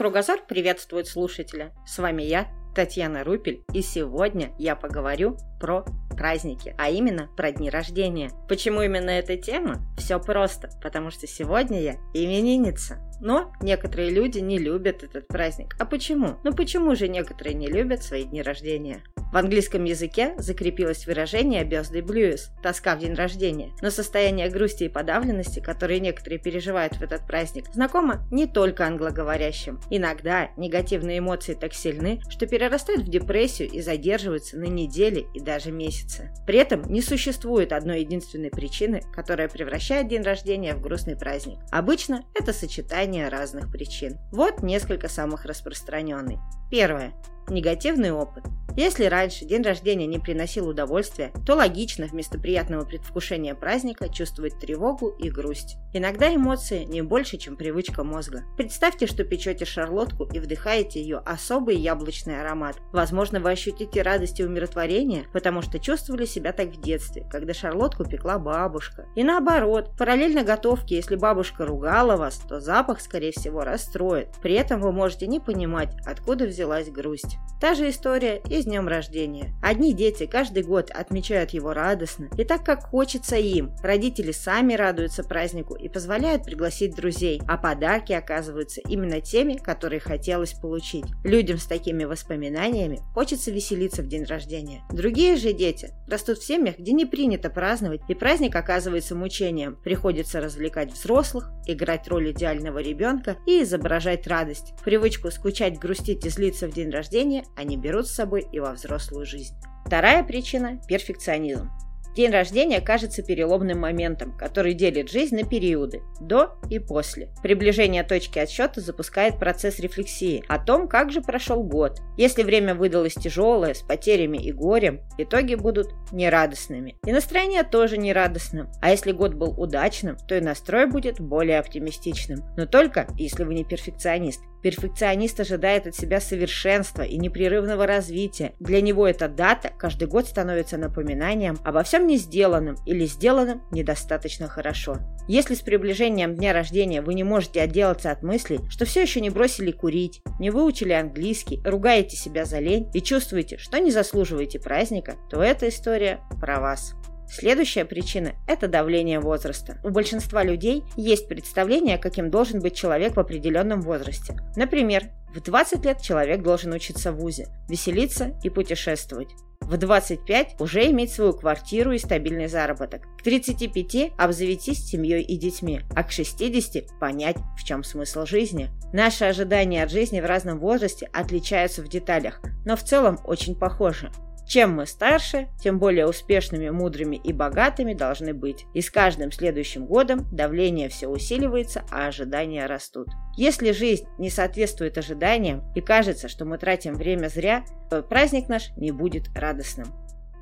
Кругозор приветствует слушателя. С вами я, Татьяна Рупель, и сегодня я поговорю про праздники, а именно про дни рождения. Почему именно эта тема? Все просто, потому что сегодня я именинница. Но некоторые люди не любят этот праздник. А почему? Ну почему же некоторые не любят свои дни рождения? В английском языке закрепилось выражение birthday blues – тоска в день рождения. Но состояние грусти и подавленности, которые некоторые переживают в этот праздник, знакомо не только англоговорящим. Иногда негативные эмоции так сильны, что перерастают в депрессию и задерживаются на недели и даже месяцы. При этом не существует одной единственной причины, которая превращает день рождения в грустный праздник. Обычно это сочетание разных причин. Вот несколько самых распространенных. Первое. Негативный опыт. Если раньше день рождения не приносил удовольствия, то логично вместо приятного предвкушения праздника чувствовать тревогу и грусть. Иногда эмоции не больше, чем привычка мозга. Представьте, что печете шарлотку и вдыхаете ее особый яблочный аромат. Возможно, вы ощутите радость и умиротворение, потому что чувствовали себя так в детстве, когда шарлотку пекла бабушка. И наоборот, параллельно готовке, если бабушка ругала вас, то запах, скорее всего, расстроит. При этом вы можете не понимать, откуда взялась грусть. Та же история и с днем рождения. Одни дети каждый год отмечают его радостно и так, как хочется им. Родители сами радуются празднику и позволяют пригласить друзей, а подарки оказываются именно теми, которые хотелось получить. Людям с такими воспоминаниями хочется веселиться в день рождения. Другие же дети растут в семьях, где не принято праздновать, и праздник оказывается мучением. Приходится развлекать взрослых, играть роль идеального ребенка и изображать радость. Привычку скучать, грустить и злиться в день рождения они берут с собой и во взрослую жизнь. Вторая причина – перфекционизм. День рождения кажется переломным моментом, который делит жизнь на периоды – до и после. Приближение точки отсчета запускает процесс рефлексии о том, как же прошел год. Если время выдалось тяжелое, с потерями и горем, итоги будут нерадостными. И настроение тоже нерадостным. А если год был удачным, то и настрой будет более оптимистичным. Но только если вы не перфекционист. Перфекционист ожидает от себя совершенства и непрерывного развития. Для него эта дата каждый год становится напоминанием обо всем не сделанном или сделанном недостаточно хорошо. Если с приближением дня рождения вы не можете отделаться от мыслей, что все еще не бросили курить, не выучили английский, ругаете себя за лень и чувствуете, что не заслуживаете праздника, то эта история про вас. Следующая причина – это давление возраста. У большинства людей есть представление, каким должен быть человек в определенном возрасте. Например, в 20 лет человек должен учиться в ВУЗе, веселиться и путешествовать. В 25 уже иметь свою квартиру и стабильный заработок. К 35 обзавестись семьей и детьми, а к 60 понять, в чем смысл жизни. Наши ожидания от жизни в разном возрасте отличаются в деталях, но в целом очень похожи. Чем мы старше, тем более успешными, мудрыми и богатыми должны быть. И с каждым следующим годом давление все усиливается, а ожидания растут. Если жизнь не соответствует ожиданиям и кажется, что мы тратим время зря, то праздник наш не будет радостным.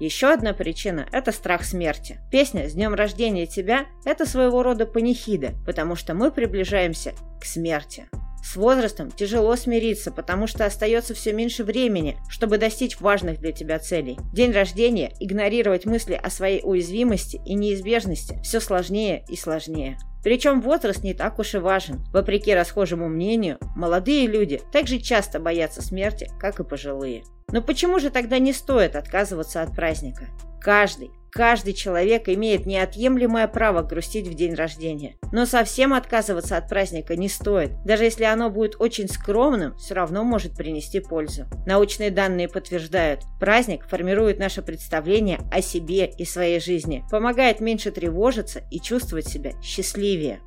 Еще одна причина – это страх смерти. Песня «С днем рождения тебя» – это своего рода панихида, потому что мы приближаемся к смерти. С возрастом тяжело смириться, потому что остается все меньше времени, чтобы достичь важных для тебя целей. День рождения, игнорировать мысли о своей уязвимости и неизбежности все сложнее и сложнее. Причем возраст не так уж и важен. Вопреки расхожему мнению, молодые люди также часто боятся смерти, как и пожилые. Но почему же тогда не стоит отказываться от праздника? Каждый, Каждый человек имеет неотъемлемое право грустить в день рождения. Но совсем отказываться от праздника не стоит. Даже если оно будет очень скромным, все равно может принести пользу. Научные данные подтверждают, праздник формирует наше представление о себе и своей жизни, помогает меньше тревожиться и чувствовать себя счастливее.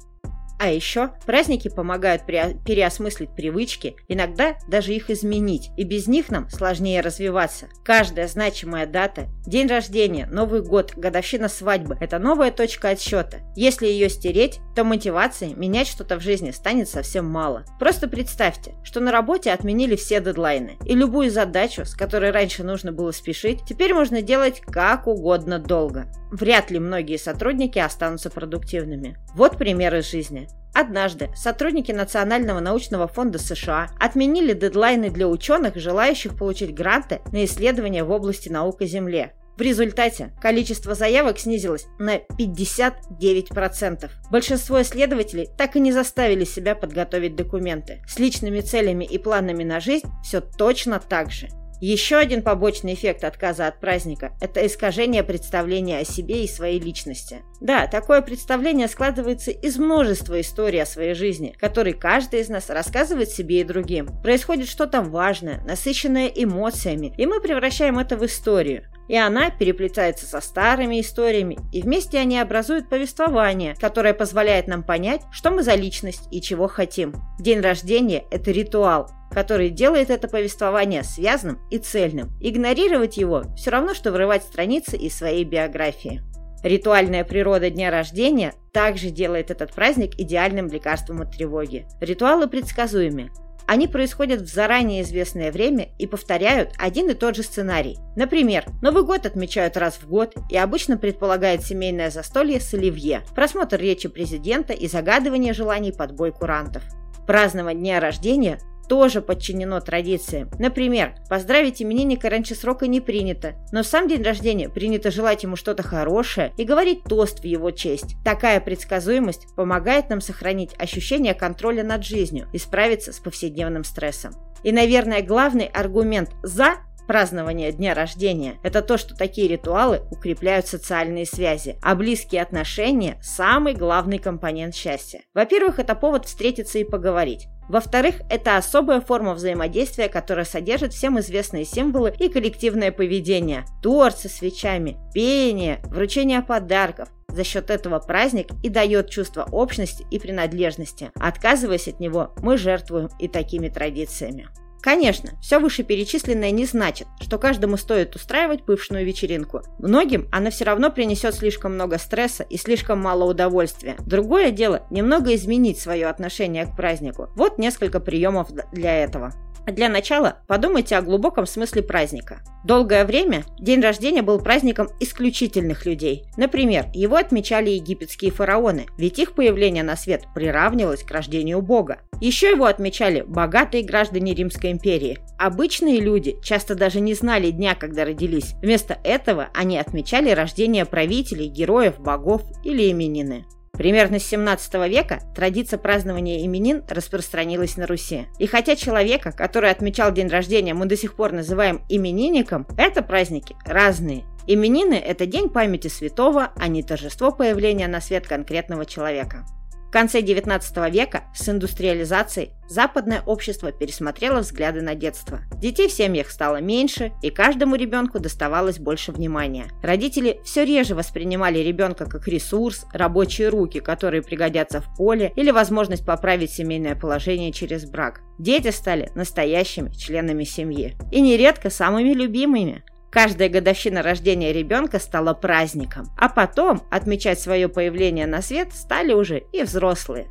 А еще праздники помогают переосмыслить привычки, иногда даже их изменить, и без них нам сложнее развиваться. Каждая значимая дата, день рождения, Новый год, годовщина свадьбы – это новая точка отсчета. Если ее стереть, то мотивации менять что-то в жизни станет совсем мало. Просто представьте, что на работе отменили все дедлайны, и любую задачу, с которой раньше нужно было спешить, теперь можно делать как угодно долго. Вряд ли многие сотрудники останутся продуктивными. Вот пример из жизни. Однажды сотрудники Национального научного фонда США отменили дедлайны для ученых, желающих получить гранты на исследования в области наук о Земле. В результате количество заявок снизилось на 59%. Большинство исследователей так и не заставили себя подготовить документы. С личными целями и планами на жизнь все точно так же. Еще один побочный эффект отказа от праздника – это искажение представления о себе и своей личности. Да, такое представление складывается из множества историй о своей жизни, которые каждый из нас рассказывает себе и другим. Происходит что-то важное, насыщенное эмоциями, и мы превращаем это в историю и она переплетается со старыми историями, и вместе они образуют повествование, которое позволяет нам понять, что мы за личность и чего хотим. День рождения – это ритуал, который делает это повествование связанным и цельным. Игнорировать его – все равно, что вырывать страницы из своей биографии. Ритуальная природа дня рождения также делает этот праздник идеальным лекарством от тревоги. Ритуалы предсказуемы. Они происходят в заранее известное время и повторяют один и тот же сценарий. Например, Новый год отмечают раз в год и обычно предполагает семейное застолье с оливье, просмотр речи президента и загадывание желаний под бой курантов. Праздновать дня рождения тоже подчинено традициям. Например, поздравить именинника раньше срока не принято, но в сам день рождения принято желать ему что-то хорошее и говорить тост в его честь. Такая предсказуемость помогает нам сохранить ощущение контроля над жизнью и справиться с повседневным стрессом. И, наверное, главный аргумент «за» празднование дня рождения – это то, что такие ритуалы укрепляют социальные связи, а близкие отношения – самый главный компонент счастья. Во-первых, это повод встретиться и поговорить. Во-вторых, это особая форма взаимодействия, которая содержит всем известные символы и коллективное поведение. Торт со свечами, пение, вручение подарков. За счет этого праздник и дает чувство общности и принадлежности. Отказываясь от него, мы жертвуем и такими традициями. Конечно, все вышеперечисленное не значит, что каждому стоит устраивать пышную вечеринку. Многим она все равно принесет слишком много стресса и слишком мало удовольствия. Другое дело немного изменить свое отношение к празднику. Вот несколько приемов для этого. Для начала подумайте о глубоком смысле праздника. Долгое время день рождения был праздником исключительных людей. Например, его отмечали египетские фараоны, ведь их появление на свет приравнивалось к рождению Бога. Еще его отмечали богатые граждане Римской империи. Обычные люди часто даже не знали дня, когда родились. Вместо этого они отмечали рождение правителей, героев, богов или именины. Примерно с 17 века традиция празднования именин распространилась на Руси. И хотя человека, который отмечал день рождения, мы до сих пор называем именинником, это праздники разные. Именины – это день памяти святого, а не торжество появления на свет конкретного человека. В конце XIX века с индустриализацией западное общество пересмотрело взгляды на детство. Детей в семьях стало меньше, и каждому ребенку доставалось больше внимания. Родители все реже воспринимали ребенка как ресурс, рабочие руки, которые пригодятся в поле, или возможность поправить семейное положение через брак. Дети стали настоящими членами семьи. И нередко самыми любимыми. Каждая годовщина рождения ребенка стала праздником, а потом отмечать свое появление на свет стали уже и взрослые.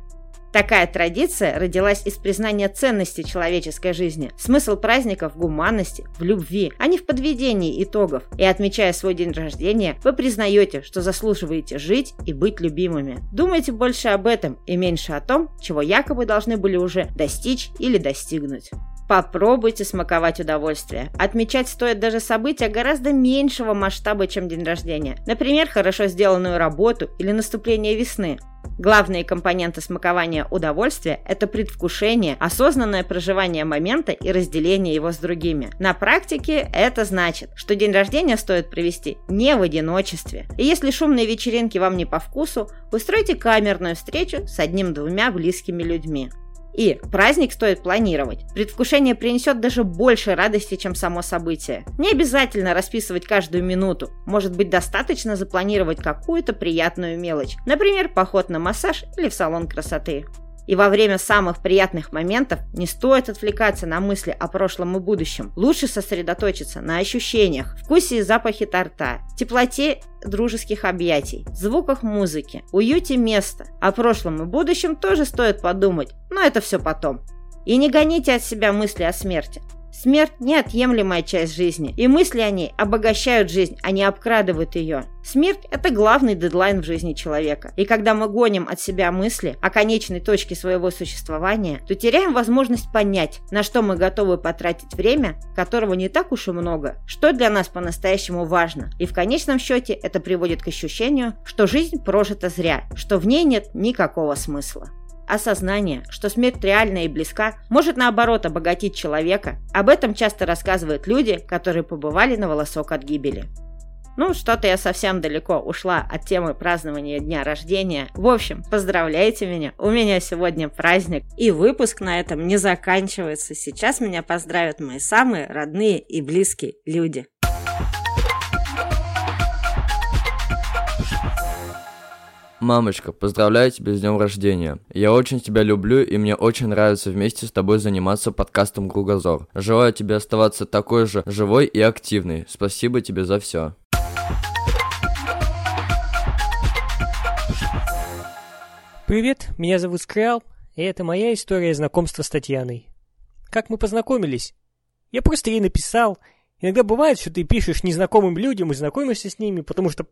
Такая традиция родилась из признания ценности человеческой жизни. Смысл праздника в гуманности, в любви, а не в подведении итогов. И отмечая свой день рождения, вы признаете, что заслуживаете жить и быть любимыми. Думайте больше об этом и меньше о том, чего якобы должны были уже достичь или достигнуть. Попробуйте смаковать удовольствие. Отмечать стоит даже события гораздо меньшего масштаба, чем день рождения. Например, хорошо сделанную работу или наступление весны. Главные компоненты смакования удовольствия – это предвкушение, осознанное проживание момента и разделение его с другими. На практике это значит, что день рождения стоит провести не в одиночестве. И если шумные вечеринки вам не по вкусу, устройте камерную встречу с одним-двумя близкими людьми. И праздник стоит планировать. Предвкушение принесет даже больше радости, чем само событие. Не обязательно расписывать каждую минуту. Может быть достаточно запланировать какую-то приятную мелочь. Например, поход на массаж или в салон красоты. И во время самых приятных моментов не стоит отвлекаться на мысли о прошлом и будущем. Лучше сосредоточиться на ощущениях, вкусе и запахе торта, теплоте дружеских объятий, звуках музыки, уюте места. О прошлом и будущем тоже стоит подумать, но это все потом. И не гоните от себя мысли о смерти. Смерть – неотъемлемая часть жизни, и мысли о ней обогащают жизнь, а не обкрадывают ее. Смерть – это главный дедлайн в жизни человека. И когда мы гоним от себя мысли о конечной точке своего существования, то теряем возможность понять, на что мы готовы потратить время, которого не так уж и много, что для нас по-настоящему важно. И в конечном счете это приводит к ощущению, что жизнь прожита зря, что в ней нет никакого смысла. Осознание, что смерть реальна и близка, может наоборот обогатить человека. Об этом часто рассказывают люди, которые побывали на волосок от гибели. Ну, что-то я совсем далеко ушла от темы празднования дня рождения. В общем, поздравляйте меня, у меня сегодня праздник. И выпуск на этом не заканчивается. Сейчас меня поздравят мои самые родные и близкие люди. Мамочка, поздравляю тебя с днем рождения. Я очень тебя люблю и мне очень нравится вместе с тобой заниматься подкастом Кругозор. Желаю тебе оставаться такой же живой и активной. Спасибо тебе за все. Привет, меня зовут Скрял, и это моя история знакомства с Татьяной. Как мы познакомились? Я просто ей написал. Иногда бывает, что ты пишешь незнакомым людям и знакомишься с ними, потому что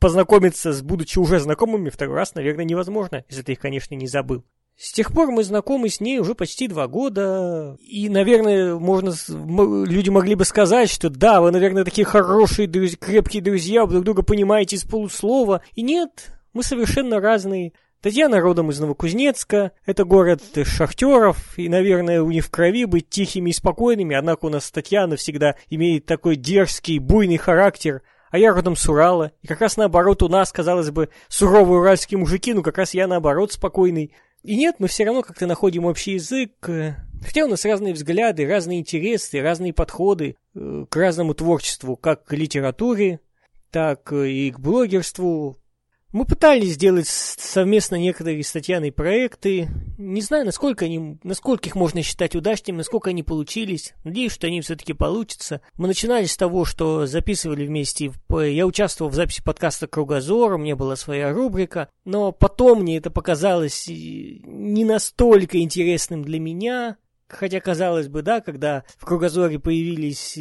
познакомиться с будучи уже знакомыми второй раз, наверное, невозможно, если ты их, конечно, не забыл. С тех пор мы знакомы с ней уже почти два года, и, наверное, можно, люди могли бы сказать, что да, вы, наверное, такие хорошие, друзья, крепкие друзья, друг друга понимаете из полуслова. И нет, мы совершенно разные. Татьяна родом из Новокузнецка, это город шахтеров, и, наверное, у них в крови быть тихими и спокойными, однако у нас Татьяна всегда имеет такой дерзкий, буйный характер – а я родом с Урала. И как раз наоборот у нас, казалось бы, суровые уральские мужики, ну как раз я наоборот спокойный. И нет, мы все равно как-то находим общий язык, э, хотя у нас разные взгляды, разные интересы, разные подходы э, к разному творчеству, как к литературе, так и к блогерству, мы пытались сделать совместно некоторые с Татьяной проекты. Не знаю, насколько, они, насколько их можно считать удачными, насколько они получились. Надеюсь, что они все-таки получатся. Мы начинали с того, что записывали вместе. Я участвовал в записи подкаста «Кругозор», у меня была своя рубрика. Но потом мне это показалось не настолько интересным для меня. Хотя, казалось бы, да, когда в «Кругозоре» появились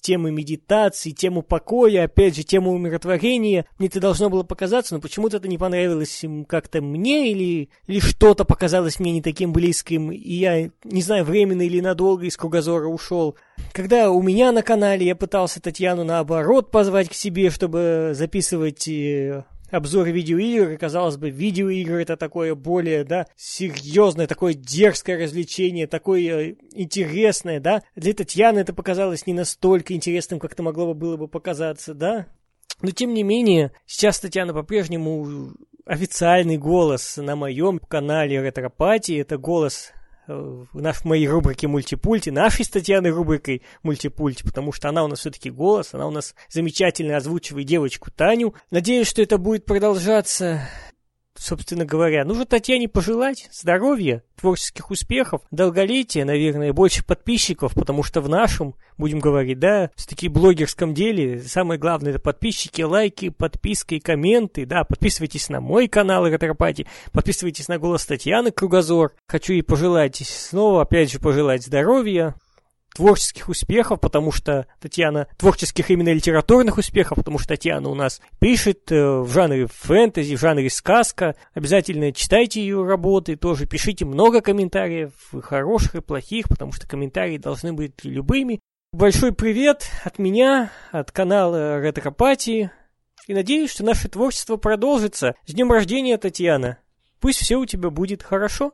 темы медитации, тему покоя, опять же, тему умиротворения. Мне это должно было показаться, но почему-то это не понравилось как-то мне или, или что-то показалось мне не таким близким, и я, не знаю, временно или надолго из кругозора ушел. Когда у меня на канале я пытался Татьяну наоборот позвать к себе, чтобы записывать э, обзор видеоигр, и, казалось бы, видеоигры это такое более, да, серьезное, такое дерзкое развлечение, такое э, интересное, да. Для Татьяны это показалось не настолько интересным, как это могло бы было бы показаться, да. Но тем не менее, сейчас Татьяна по-прежнему официальный голос на моем канале Ретропати. Это голос наш, моей рубрике мультипульти, нашей с Татьяной рубрикой мультипульти, потому что она у нас все-таки голос, она у нас замечательно озвучивает девочку Таню. Надеюсь, что это будет продолжаться собственно говоря. Нужно Татьяне пожелать здоровья, творческих успехов, долголетия, наверное, больше подписчиков, потому что в нашем, будем говорить, да, все-таки блогерском деле самое главное это подписчики, лайки, подписки комменты, да, подписывайтесь на мой канал Ретропати, подписывайтесь на голос Татьяны Кругозор. Хочу ей пожелать снова, опять же, пожелать здоровья, творческих успехов, потому что Татьяна, творческих именно литературных успехов, потому что Татьяна у нас пишет э, в жанре фэнтези, в жанре сказка. Обязательно читайте ее работы, тоже пишите много комментариев, хороших и плохих, потому что комментарии должны быть любыми. Большой привет от меня, от канала Ретропатии. И надеюсь, что наше творчество продолжится. С днем рождения, Татьяна! Пусть все у тебя будет хорошо.